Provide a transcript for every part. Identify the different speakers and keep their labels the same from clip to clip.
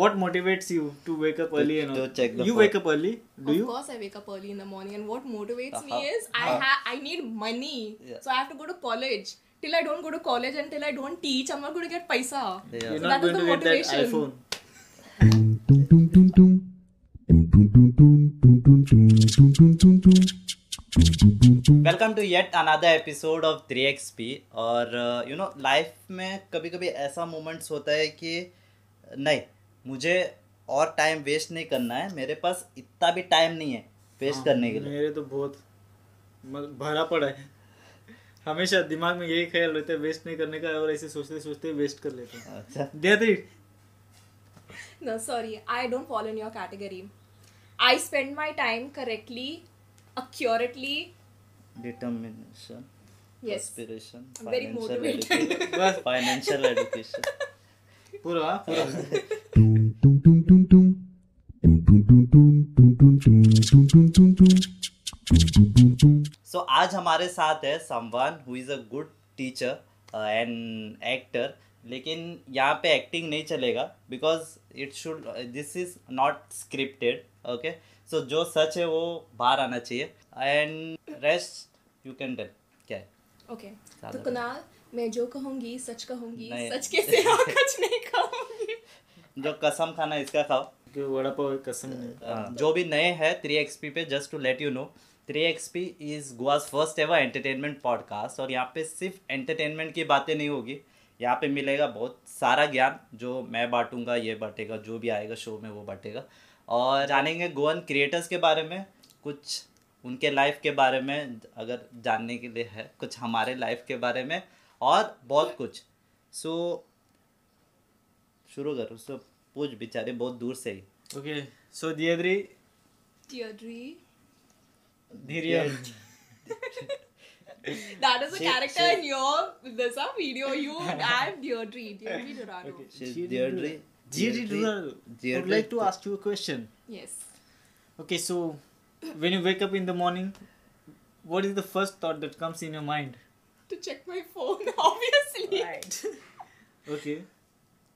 Speaker 1: What motivates you to wake up early and
Speaker 2: to
Speaker 1: all?
Speaker 2: check the
Speaker 1: You
Speaker 2: phone.
Speaker 1: wake up early, do
Speaker 3: of
Speaker 1: you?
Speaker 3: course, I wake up early in the morning, and what motivates
Speaker 2: Uh-huh.
Speaker 3: me is I
Speaker 2: Uh-huh.
Speaker 3: ha- I need money,
Speaker 2: Yeah.
Speaker 3: so I have to go to college. Till I don't go to college and till I don't teach, I'm not going to get paisa.
Speaker 2: Yeah.
Speaker 1: You're
Speaker 3: So
Speaker 1: not
Speaker 3: that is
Speaker 1: going
Speaker 3: the
Speaker 1: to get that iPhone.
Speaker 2: Welcome to yet another episode of 3xp और you know life में कभी कभी ऐसा moments होता है कि नहीं मुझे और टाइम वेस्ट नहीं करना है। मेरे पास इतना भी टाइम नहीं है वेस्ट
Speaker 1: हाँ,
Speaker 2: करने के लिए।
Speaker 1: मेरे तो बहुत मतलब भरा पड़ा है। हमेशा दिमाग में यही ख्याल रहता है वेस्ट नहीं करने का और ऐसे सोचते सोचते वेस्ट कर लेते हैं।
Speaker 2: अच्छा।
Speaker 1: देती
Speaker 3: No, sorry, I don't fall in your category. I spend my time correctly, accurately.
Speaker 2: Determination
Speaker 3: Yes.
Speaker 2: Aspiration
Speaker 3: I'm very motivated.
Speaker 1: बस
Speaker 2: फाइनेंशियल एजुकेशन
Speaker 1: पूरा पूरा।
Speaker 2: सो आज हमारे साथ है someone who is a good teacher and actor लेकिन यहाँ पे एक्टिंग नहीं चलेगा because it should this is not scripted okay so जो सच है वो बाहर आना चाहिए। And rest you can tell क्या है?
Speaker 3: Okay. तो कुणाल मैं जो कहूँगी सच कहूँगी सच के सिवा कुछ नहीं कहूँगी।
Speaker 2: जो कसम खाना इसका खाओ।
Speaker 1: वड़ा पाव कसम
Speaker 2: हाँ, जो भी नए हैं थ्री एक्सपी पे just to let you know three XP is Goa's first ever entertainment podcast और यहाँ पे सिर्फ़ एंटरटेनमेंट की बातें नहीं होगी। यहाँ पे मिलेगा बहुत सारा ज्ञान जो मैं बांटूँगा ये बांटेगा जो भी आएगा शो में वो बांटेगा। और जानेंगे गोवन क्रिएटर्स के बारे में कुछ उनके लाइफ के बारे में अगर जानने के लिए है कुछ हमारे लाइफ के बारे में और बहुत कुछ। सो so, शुरू करो सो पूछ बेचारे बहुत दूर से ही
Speaker 1: ओके सो दियद्री
Speaker 3: Deirdre.
Speaker 1: धीरे
Speaker 3: That is a
Speaker 2: She-
Speaker 3: character
Speaker 2: she-
Speaker 3: in your this uh, video. You I'm Deirdre. Deirdre Dorado.
Speaker 1: Okay.
Speaker 2: She's
Speaker 1: Deirdre
Speaker 2: Deirdre.
Speaker 1: Deirdre Durado. I would like to ask you a question.
Speaker 3: Yes.
Speaker 1: Okay, so when you wake up in the morning, what is the first thought that comes in your mind?
Speaker 3: To check my phone, obviously. Right.
Speaker 1: Okay.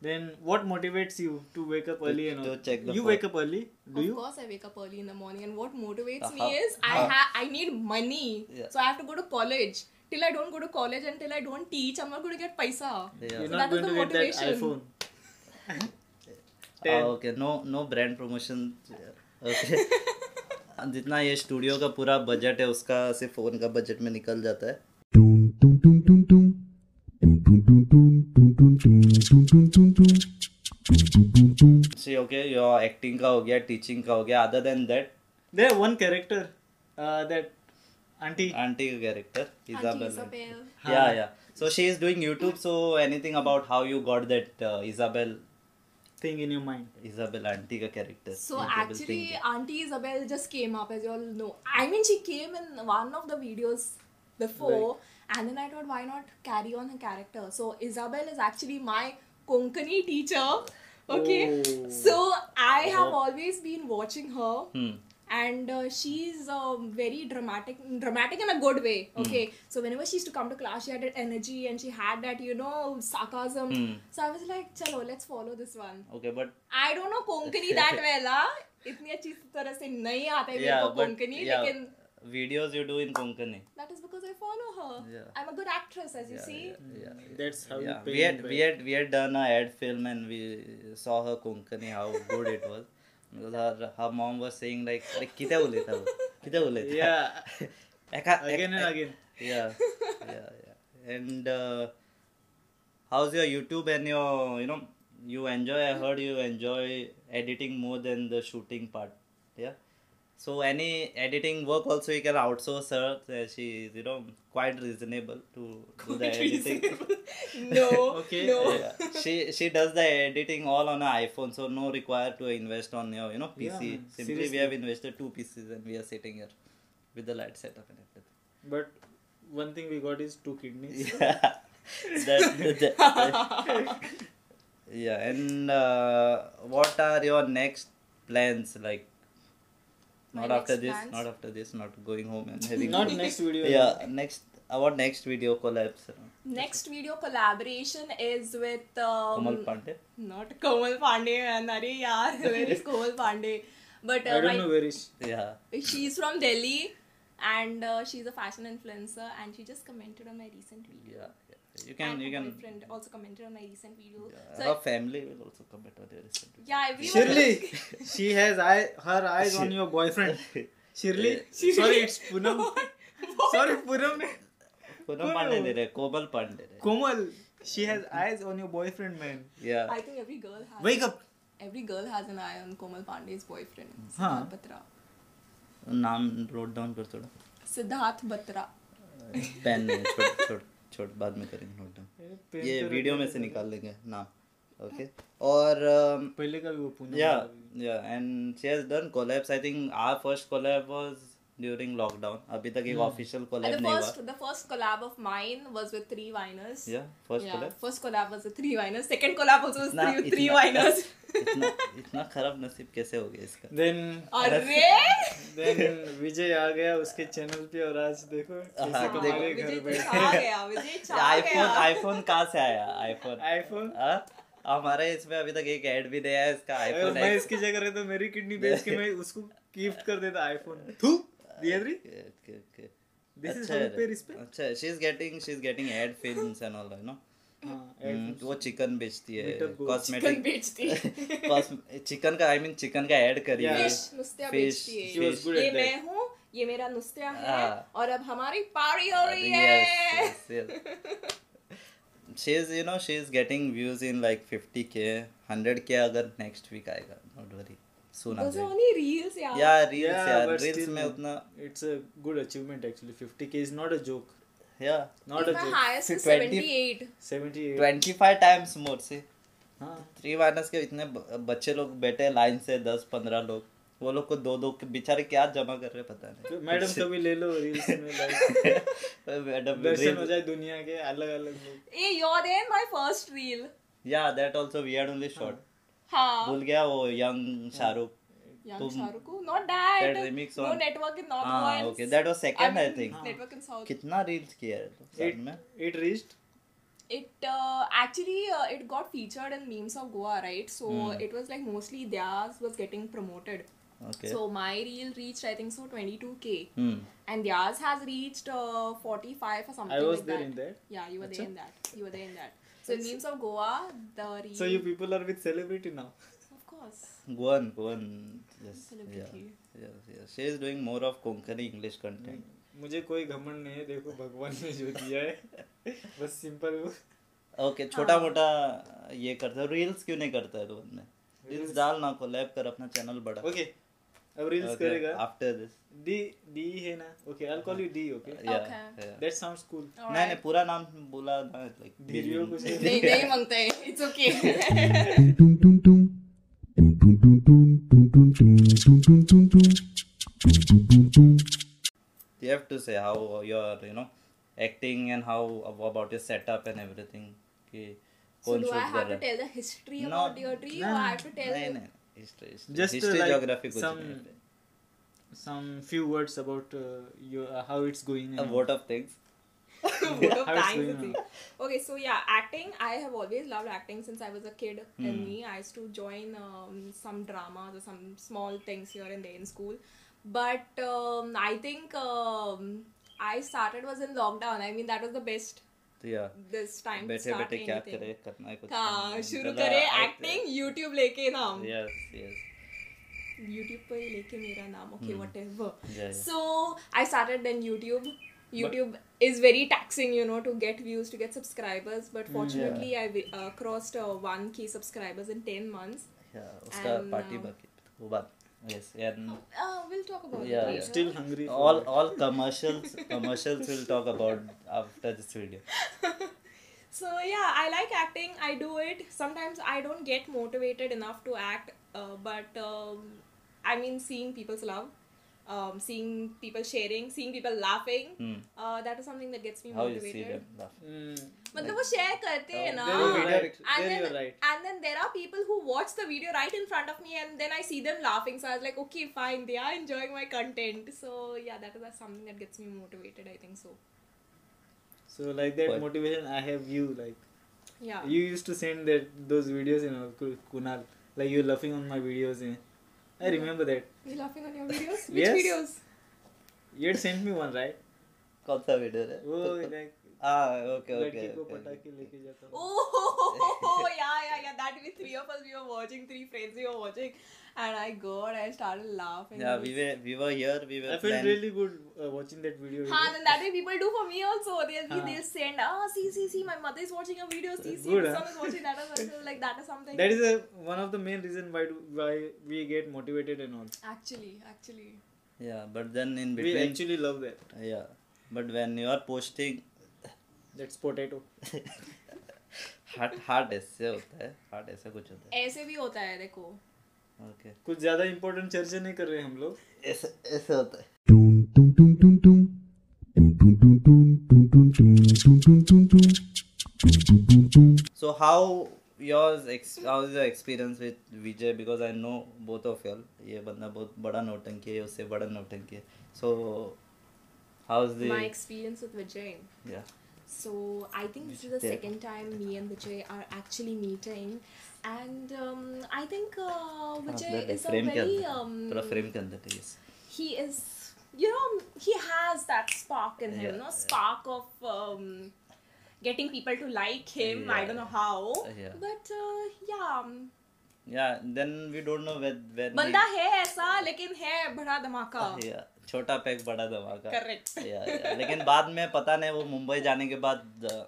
Speaker 1: Then what motivates you to wake up early and
Speaker 2: to
Speaker 1: all?
Speaker 2: check the
Speaker 1: You
Speaker 2: phone.
Speaker 1: wake up early? Do
Speaker 3: of
Speaker 1: you?
Speaker 3: course, I wake up early in the morning, and what motivates
Speaker 2: Uh-huh.
Speaker 3: me is I
Speaker 2: Uh-huh.
Speaker 3: ha- I need money,
Speaker 2: Yeah.
Speaker 3: so I have to go to college. Till I don't go to college and till I don't teach, I'm not going to get paisa.
Speaker 2: Yeah.
Speaker 1: You're
Speaker 3: So
Speaker 1: not going to
Speaker 3: the
Speaker 1: get that iPhone.
Speaker 2: Ah, okay. No, no brand promotion. Okay. जितना ये studio का पूरा budget है उसका सिर्फ़ phone का budget में निकल जाता है सी ओके योर एक्टिंग का हो गया टीचिंग का हो गया other than that
Speaker 1: There one character, uh, that auntie.
Speaker 2: Auntie का character
Speaker 3: Auntie
Speaker 2: Isabel
Speaker 3: Isabel.
Speaker 2: yeah yeah so she is doing youtube so anything about how you got that uh, isabel
Speaker 1: thing in your mind.
Speaker 2: isabel auntie का character
Speaker 3: So actually, Auntie Isabel just came up, as you all know. I mean, she came in one of the videos before, right. and then I thought, why not carry on her character? So Isabel is actually my Konkani teacher. okay
Speaker 1: oh.
Speaker 3: so i have always been watching her
Speaker 2: hmm.
Speaker 3: and uh, she's um, very dramatic dramatic in a good way
Speaker 2: hmm.
Speaker 3: okay hmm. so whenever she used to come to class she had that energy and she had that you know sarcasm
Speaker 2: hmm.
Speaker 3: so i was like chalo let's follow this one
Speaker 2: okay but
Speaker 3: i don't know konkani that well itni achhi tarah se nahi aata hai yeah, मेरे को konkani
Speaker 2: yeah videos you do in Konkani.
Speaker 3: That is because I follow her.
Speaker 2: Yeah.
Speaker 3: I'm a good actress, as you yeah, see.
Speaker 2: Yeah, yeah,
Speaker 1: That's how
Speaker 2: yeah. we had we had we had done a ad film and we saw her Konkani how good it was. Because her, her mom was saying like like kita bole tha kita bole
Speaker 1: tha.
Speaker 2: Yeah.
Speaker 1: Again and again.
Speaker 2: Yeah, yeah, yeah. And uh, how's your YouTube and your you know you enjoy? I heard you enjoy editing more than the shooting part. Yeah so any editing work also you can outsource her Uh, she is you know quite reasonable to do the editing.
Speaker 3: no
Speaker 1: Okay.
Speaker 3: no.
Speaker 2: Yeah. she she does the editing all on her iphone so no require to invest on your you know pc
Speaker 1: Yeah,
Speaker 2: simply
Speaker 1: seriously.
Speaker 2: we have invested two PCs and we are sitting here with the light setup and everything.
Speaker 1: But one thing we got is two kidneys.
Speaker 2: yeah. That, that- yeah and uh, what are your next plans? Like not
Speaker 3: next
Speaker 2: after this
Speaker 3: plans?
Speaker 2: not after this not going home and having
Speaker 1: Not
Speaker 2: food.
Speaker 1: next video.
Speaker 2: yeah next our next video collabs
Speaker 3: Next video collaboration is with um,
Speaker 2: Komal Pandey
Speaker 3: not Komal Pandey and Are yaar, where is Komal Pandey? But uh,
Speaker 1: I don't
Speaker 3: my-
Speaker 1: know where is
Speaker 2: yeah
Speaker 3: she's from Delhi and uh, she's a fashion influencer and she just commented on my recent video.
Speaker 2: yeah, yeah you can
Speaker 3: and
Speaker 2: you
Speaker 3: her
Speaker 2: can
Speaker 3: boyfriend also commented on my recent video.
Speaker 2: yeah,
Speaker 3: So
Speaker 2: her family will also comment on your recent video.
Speaker 3: yeah, everyone.
Speaker 1: Shirley, she has eye, her eyes on your boyfriend. Shirley, sorry, it's Punam. sorry, Punam. ne-
Speaker 2: Punam Pandey दे रहे कोमल पांडे रहे
Speaker 1: Komal, she has eyes on your boyfriend, man.
Speaker 2: yeah
Speaker 3: I think every girl has.
Speaker 1: Wake up.
Speaker 3: Every girl has an eye on Komal Pandey's boyfriend.
Speaker 1: हाँ.
Speaker 3: Siddharth Batra.
Speaker 2: नाम note down कर थोड़ा
Speaker 3: Siddharth Batra.
Speaker 2: Pen नहीं छोड़ छोड़ छोड़ बाद में करेंगे नोट डाउन। ये
Speaker 1: तो
Speaker 2: वीडियो में से निकाल लेंगे। नाम ओके और um,
Speaker 1: पहले का भी वो
Speaker 2: yeah yeah and she has done collabs I think our first collab was during lockdown अभी तक एक official collab
Speaker 3: the first, the first collab of mine was with three winers.
Speaker 2: yeah first
Speaker 3: yeah,
Speaker 2: collab
Speaker 3: first collab was with three winers. Second collab also was
Speaker 2: इतना
Speaker 3: three, three
Speaker 2: इतना-
Speaker 3: winers.
Speaker 2: इतना इतना खराब नसीब कैसे हो गया इसका
Speaker 1: Then
Speaker 3: अरे
Speaker 1: then विजय आ गया उसके चैनल पे और आज देखो कैसे
Speaker 2: हाँ।
Speaker 1: रहे घर
Speaker 3: विजय तो
Speaker 1: बैठ
Speaker 3: छा गया विजय
Speaker 2: आईफोन आईफोन कहाँ से आया आईफोन
Speaker 1: आईफोन
Speaker 2: हमारे इसमें अभी तक एक ऐड भी नहीं आया इसका आईफोन
Speaker 1: मैं इसकी जगह रहता तो मेरी किडनी बेच के मैं उसको गिफ्ट कर देता आईफोन थू Really? Okay, okay. This अच्छा is how you pay respect?
Speaker 2: अच्छा she's getting she's getting ad films and all
Speaker 1: you
Speaker 2: know. वो चिकन बेचती है कॉस्मेटिक
Speaker 3: बेचती है
Speaker 2: चिकन का आई मीन चिकन का ऐड करी है
Speaker 3: फ़िश ये मैं हूँ ये मेरा नुस्खा है और अब हमारी पारी हो रही है
Speaker 2: she is you know she is getting views in like 50k 100k अगर next week आएगा not worry बच्चे लोग बैठे लाइन से दस पंद्रह लोग। वो लोग को दो दो बेचारे क्या जमा कर रहे पता नहीं।
Speaker 1: तो मैडम कभी ले लो रील्स में
Speaker 2: मैडम
Speaker 1: दर्शन हो जाए दुनिया के अलग अलग
Speaker 3: a your then my first reel
Speaker 2: yeah that also we had only shot
Speaker 3: हाँ.
Speaker 2: भूल गया वो यंग शाहरुख
Speaker 3: Young
Speaker 2: तुम-
Speaker 3: Shahrukh, not that.
Speaker 2: that remix
Speaker 3: no
Speaker 2: on-
Speaker 3: network in North
Speaker 2: हाँ
Speaker 3: once.
Speaker 2: Okay that was second I
Speaker 3: mean,
Speaker 2: think
Speaker 3: Network in South.
Speaker 2: कितना reels किया है तो साथ में
Speaker 1: it reached
Speaker 3: It uh, actually uh, it got featured in memes of Goa, right? So it was like mostly theirs was getting promoted.
Speaker 2: Okay
Speaker 3: So my reel reached I think so 22k,
Speaker 2: hmm
Speaker 3: and theirs has reached uh, 45 or something.
Speaker 1: I was
Speaker 3: like
Speaker 1: there
Speaker 3: that.
Speaker 1: in that.
Speaker 3: Yeah, you were there in that. You were there in that. So in memes of Goa, the reel.
Speaker 1: so you people are with celebrity now?
Speaker 3: Of course.
Speaker 2: Goan Goan yes
Speaker 3: Celebrity.
Speaker 2: Yes yes she is doing more of Konkani English content
Speaker 1: मुझे कोई घमंड नहीं है देखो भगवान ने जो दिया है। बस सिंपल
Speaker 2: ओके छोटा मोटा ये करता है। रील्स क्यों नहीं करता है रोहन ने? रील्स डाल ना कोलैब कर अपना चैनल बढ़ा।
Speaker 1: ओके अब रील्स okay. करेगा।
Speaker 2: आफ्टर दिस
Speaker 1: डी डी है ना? Okay I will call you
Speaker 2: D
Speaker 3: okay
Speaker 1: yeah that sounds cool
Speaker 2: नहीं नहीं पूरा नाम बोला था लाइक डी
Speaker 1: वीडियो को
Speaker 3: नहीं नहीं मांगते इट्स ओके
Speaker 4: टुम टुम टुम टुम टुम टुम टुम टुम टुम टुम टुम टुम टुम टुम टुम टुम टुम
Speaker 2: you have to say how you you know acting and how about your setup and everything कि कौन शूट कर रहा है?
Speaker 3: No no no
Speaker 2: no
Speaker 3: no no no no no no no no
Speaker 2: no no no
Speaker 1: no Uh,
Speaker 2: history,
Speaker 1: history.
Speaker 2: just history,
Speaker 1: like
Speaker 2: geography
Speaker 1: some, some few words about uh, your, uh, how it's going
Speaker 2: a lot of things
Speaker 3: okay, so yeah, acting. I have always loved acting since I was a kid.
Speaker 2: Mm.
Speaker 3: And me, I used to join um, some dramas or some small things here and there in school. But um, I think um, I started was in lockdown. I mean, that was the best
Speaker 2: तो या
Speaker 3: this time to
Speaker 2: बैठे
Speaker 3: start
Speaker 2: बैठे क्या
Speaker 3: anything.
Speaker 2: करे करना है कुछ
Speaker 3: हाँ शुरू करे एक्टिंग यूट्यूब लेके नाम
Speaker 2: यस यस
Speaker 3: YouTube पर ही लेके मेरा नाम okay whatever
Speaker 2: Hmm. Yeah, yeah.
Speaker 3: so I started then YouTube YouTube is very taxing you know to get views to get subscribers but
Speaker 2: Hmm,
Speaker 3: fortunately I uh, crossed uh, 1k subscribers in 10 months
Speaker 2: या उसका
Speaker 3: And,
Speaker 2: party
Speaker 3: uh,
Speaker 2: बाकी वो बात Yes, and oh,
Speaker 3: uh, we'll talk about
Speaker 2: yeah,
Speaker 3: it.
Speaker 2: Yeah,
Speaker 1: still hungry.
Speaker 2: all all commercials commercials we'll talk about after this video.
Speaker 3: so yeah, I like acting. I do it. Sometimes I don't get motivated enough to act, uh, but um, I mean, seeing people's love um, seeing people sharing, seeing people laughing,
Speaker 2: Hmm.
Speaker 3: uh, that is something that gets me
Speaker 2: how you see
Speaker 3: motivated.
Speaker 2: them laugh
Speaker 1: Mm,
Speaker 3: मतलब वो share करते हैं ना
Speaker 1: there you are right.
Speaker 3: and
Speaker 1: There
Speaker 3: then
Speaker 1: you are right.
Speaker 3: and then there are people who watch the video right in front of me and then I see them laughing so I was like okay fine they are enjoying my content so yeah that is something that gets me motivated I think so
Speaker 1: So like that
Speaker 2: What?
Speaker 1: motivation, I have you. Like
Speaker 3: Yeah.
Speaker 1: you used to send that those videos, you know, Ku- Kunal. Like you laughing on my videos. eh. I remember that.
Speaker 3: You laughing on your videos? Which
Speaker 1: Yes.
Speaker 3: videos?
Speaker 1: You had sent me one, right?
Speaker 2: कौन सा video है
Speaker 1: वो like
Speaker 2: हाँ okay okay
Speaker 1: लड़की को पटाखे लेके जाता हूँ.
Speaker 3: Oh, yeah, yeah, yeah. That we three of us we were watching, three friends we were watching, and I got, I started laughing.
Speaker 2: Yeah, we were we were here. We were
Speaker 1: I felt
Speaker 2: planning-
Speaker 1: really good uh, watching that video.
Speaker 3: Huh, then that way people do for me also. They'll be,
Speaker 1: Huh.
Speaker 3: they'll send, ah, see, see, see, my mother is watching a video. See, see,
Speaker 1: Good,
Speaker 3: my
Speaker 1: huh?
Speaker 3: son is watching that. As well. Like that is something.
Speaker 1: That is a, one of the main reason why do, why we get motivated and all.
Speaker 3: actually, actually.
Speaker 2: Yeah, but then in
Speaker 1: We
Speaker 2: between.
Speaker 1: actually love that.
Speaker 2: Yeah, but when you are posting,
Speaker 1: that's potato
Speaker 2: heart ऐसे होता है heart ऐसा कुछ होता है
Speaker 3: ऐसे भी होता है देखो
Speaker 2: ओके okay.
Speaker 1: कुछ ज़्यादा इंपॉर्टेंट चर्चा नहीं कर रहे हम लोग
Speaker 2: ऐसे ऐसे होता है
Speaker 4: टूं टूं टूं टूं टूं
Speaker 2: So how yours ex- how is your experience with Vijay because I know both of y'all ये बंदा बहुत बड़ा नौटंकी है उससे बड़ा नौटंकी है so how's the
Speaker 3: my experience with Vijay
Speaker 2: yeah
Speaker 3: So I think this is the second time me and Vijay are actually meeting, and um, I think uh,
Speaker 2: ah,
Speaker 3: Vijay is a very um, he is you know he has that spark in him,
Speaker 2: yeah,
Speaker 3: no spark yeah. of. Um, getting people to like him
Speaker 2: yeah.
Speaker 3: i don't know how uh,
Speaker 2: yeah.
Speaker 3: but uh, yeah um,
Speaker 2: yeah then we don't know when when
Speaker 3: banda he... hai aisa lekin hai bada
Speaker 2: dhamaka yeah छोटा pack बड़ा धमाका। Correct. लेकिन बाद में पता नहीं वो मुंबई जाने के बाद uh,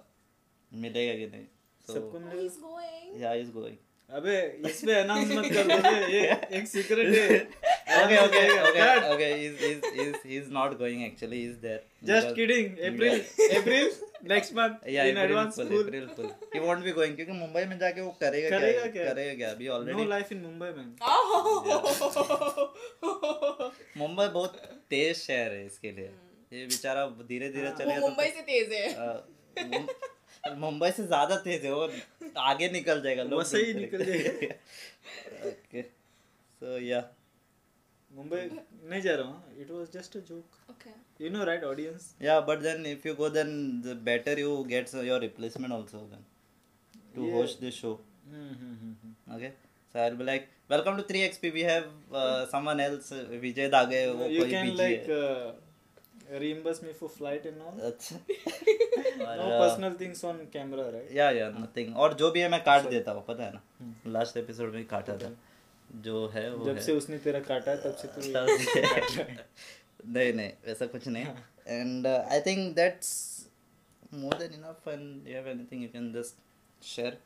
Speaker 2: मिलेगा कि नहीं।
Speaker 1: सबको मिलेगा।
Speaker 2: या इज़ गोइंग
Speaker 1: अबे इस पे अनाउंस मत कर दे ये एक सीक्रेट है।
Speaker 2: okay okay okay okay he's he's he's he's not going actually he's there
Speaker 1: Just
Speaker 2: Because-
Speaker 1: kidding. April, April next month
Speaker 2: yeah
Speaker 1: in
Speaker 2: April
Speaker 1: advance
Speaker 2: full. April full. he won't be going क्योंकि मुंबई में जाके वो करेगा
Speaker 1: करेगा
Speaker 2: क्या
Speaker 1: क्या?
Speaker 2: करेगा क्या अभी
Speaker 1: No life in Mumbai, man.
Speaker 3: oh
Speaker 2: Mumbai बहुत तेज शहर है इसके लिए ये बेचारा धीरे धीरे चलेगा
Speaker 3: मुंबई से तेज है
Speaker 2: तो अ, मुंबई से ज़्यादा तेज है वो आगे निकल जाएगा लोग
Speaker 1: वैसे ही
Speaker 2: ढूंढते
Speaker 1: निकल
Speaker 2: रहेंगे। okay so yeah
Speaker 1: Mumbai. Mumbai. नहीं जा रहा हूँ। It was just a joke
Speaker 3: okay
Speaker 1: you know right audience
Speaker 2: yeah but then if you go then the better you gets your replacement also then to host this show okay so I will like welcome to 3XP we have someone else Vijay Dage वो कोई
Speaker 1: you
Speaker 2: can
Speaker 1: like reimburse me for flight and all
Speaker 2: अच्छा
Speaker 1: no personal things on camera right
Speaker 2: yeah yeah nothing और जो भी है मैं काट देता हूँ पता है ना? लास्ट एपिसोड में काटा था. जो है वो
Speaker 1: जब
Speaker 2: है।
Speaker 1: से उसने तेरा काटा है तब से तू
Speaker 2: तब से- नहीं नहीं वैसा कुछ नहीं। And I think that's more than enough and you have anything you can just share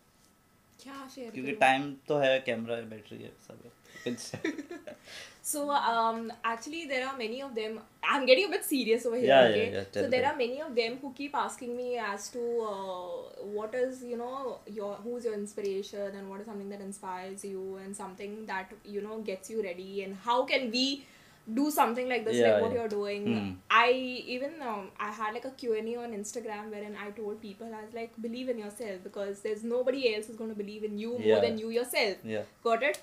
Speaker 3: क्या शेयर
Speaker 2: क्योंकि टाइम तो है कैमरा है बैटरी है सब है। You can share.
Speaker 3: So um, actually, there are many of them. I'm getting a bit serious over here.
Speaker 2: Yeah,
Speaker 3: okay?
Speaker 2: yeah, yeah,
Speaker 3: So there are many of them who keep asking me as to uh, what is you know your who's your inspiration and what is something that inspires you and something that you know gets you ready and how can we do something like this
Speaker 2: Yeah,
Speaker 3: like what
Speaker 2: yeah.
Speaker 3: you're doing
Speaker 2: Hmm.
Speaker 3: i even um, i had like a q&a on instagram wherein i told people i was like believe in yourself because there's nobody else who's going to believe in you more than you yourself
Speaker 2: Yeah.
Speaker 3: got it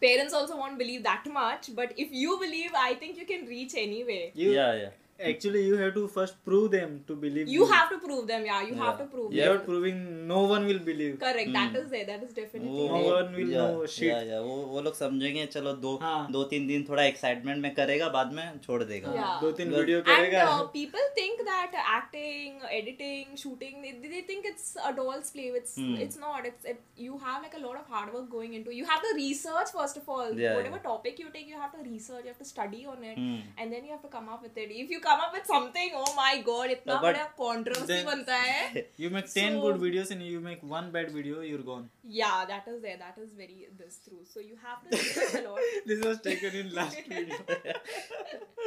Speaker 3: parents also won't believe that much but if you believe i think you can reach anyway
Speaker 1: you
Speaker 2: yeah yeah
Speaker 1: actually you have to first prove them to believe
Speaker 3: you have to prove them yeah you
Speaker 2: yeah.
Speaker 3: have to prove
Speaker 2: Yeah.
Speaker 3: them
Speaker 1: without proving no one will believe
Speaker 3: correct Mm. that
Speaker 2: Hmm.
Speaker 3: is there that is definitely
Speaker 1: No
Speaker 3: there.
Speaker 1: one will
Speaker 2: yeah,
Speaker 1: know shit.
Speaker 2: yeah, yeah, वो वो लोग समझेंगे चलो दो
Speaker 1: हाँ.
Speaker 2: दो तीन दिन थोड़ा एक्साइटमेंट में करेगा बाद में छोड़ देगा
Speaker 3: Yeah.
Speaker 1: दो तीन
Speaker 2: But-
Speaker 1: video
Speaker 3: and uh, people think that acting editing shooting they, they think it's a doll's play it's
Speaker 2: Hmm.
Speaker 3: it's not it's it, you have like a lot of hard work going into you have to research first of all
Speaker 2: Yeah,
Speaker 3: whatever
Speaker 2: yeah.
Speaker 3: topic you take you have to research you have to study on it
Speaker 2: Hmm.
Speaker 3: and then you have to come up with it if you come up with something oh my god इतना बड़ा controversy
Speaker 1: then-
Speaker 3: बनता है
Speaker 1: you make 10
Speaker 3: So-
Speaker 1: good videos and you make one bad video you're gone
Speaker 3: yeah that is there that is very this true so you have to research a lot
Speaker 1: this was taken in last video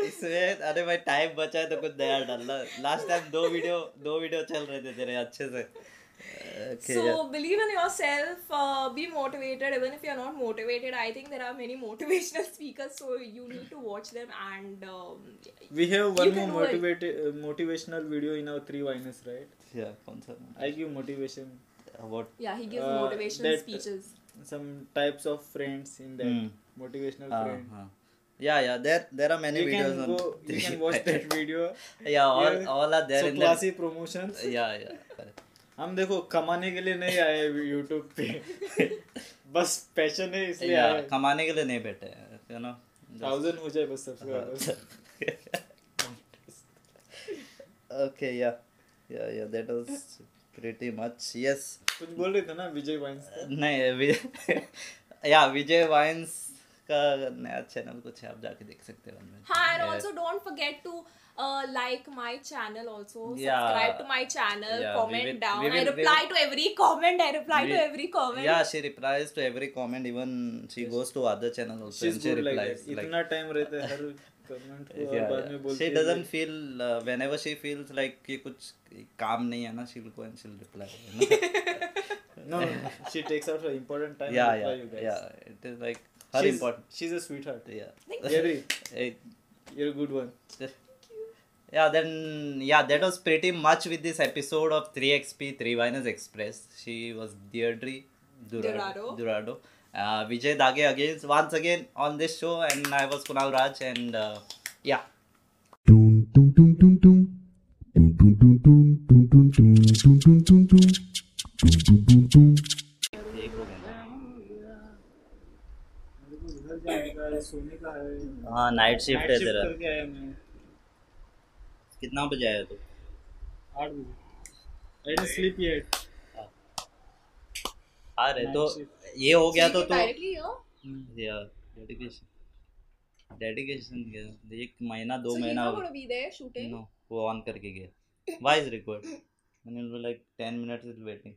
Speaker 2: इसमें अरे भाई time बचा है तो कुछ नया डालना last time दो वीडियो दो वीडियो चल रहे थे तेरे अच्छे से Okay,
Speaker 3: so
Speaker 2: yeah.
Speaker 3: believe in yourself uh, be motivated even if you're not motivated i think there are many motivational speakers so you need to watch them and um,
Speaker 1: we have one more motivated uh, motivational video in our three winners right
Speaker 2: yeah concern.
Speaker 1: i give motivation uh,
Speaker 2: what
Speaker 3: yeah he gives
Speaker 1: uh,
Speaker 3: motivational speeches
Speaker 1: some types of friends in that
Speaker 2: mm.
Speaker 1: motivational
Speaker 2: uh,
Speaker 1: friend.
Speaker 2: Yeah, yeah. There, there are many
Speaker 1: you
Speaker 2: videos.
Speaker 1: Can go, you can watch that video.
Speaker 2: yeah, all, all are there.
Speaker 1: So
Speaker 2: in
Speaker 1: classy promotions.
Speaker 2: Yeah, yeah.
Speaker 1: हम देखो कमाने के लिए नहीं आए YouTube पे। बस passion है इसलिए
Speaker 2: yeah,
Speaker 1: आए
Speaker 2: कमाने के लिए नहीं बैठे यू नो
Speaker 1: थाउज़ेंड हो जाए बस subscribers
Speaker 2: okay yeah. Yeah yeah that was pretty much yes.
Speaker 1: कुछ बोल रहे थे ना विजय वाइन्स का
Speaker 2: नहीं या विजय वाइन्स का नया चैनल कुछ है आप जाके देख सकते हैं
Speaker 3: हाँ and also don't forget to like my channel also subscribe to my channel comment down I reply to every comment I reply to every comment
Speaker 2: yeah she replies to every comment even she goes to other channel also she replies like
Speaker 1: इतना time रहता है हर
Speaker 2: कुछ काम नहीं है ना
Speaker 1: her she's,
Speaker 2: important
Speaker 1: she's a sweetheart
Speaker 2: yeah
Speaker 1: Yeri,
Speaker 2: Hey,
Speaker 1: you're a good one
Speaker 2: yeah then yeah that was pretty much with this episode of 3xp 3 Viners express she was deirdre durado,
Speaker 3: Durado.
Speaker 2: durado. Uh, vijay dage again once again on this show and i was kunal raj and uh, yeah
Speaker 4: Dum dum dum dum dum. Dum dum dum dum dum dum dum
Speaker 1: सोने का है।
Speaker 2: हाँ night shift है। तेरा कितना बजे आया तू?
Speaker 1: आठ बजे। स्लीप येट
Speaker 2: आ रहे
Speaker 1: तो
Speaker 2: ये हो गया तो तू डेडिकेशन डेडिकेशन गया। एक महीना दो महीना वो ऑन करके गया। वाइज रिकॉर्ड मैंने like 10 minutes is waiting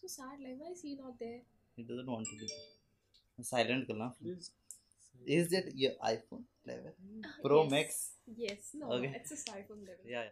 Speaker 3: so sad like why is he not there?
Speaker 2: He doesn't want to be there silent karna please is that your iphone 11 uh, pro
Speaker 3: Yes.
Speaker 2: max
Speaker 3: Yes. No.
Speaker 2: Okay.
Speaker 3: It's a iPhone 11.
Speaker 2: yeah, yeah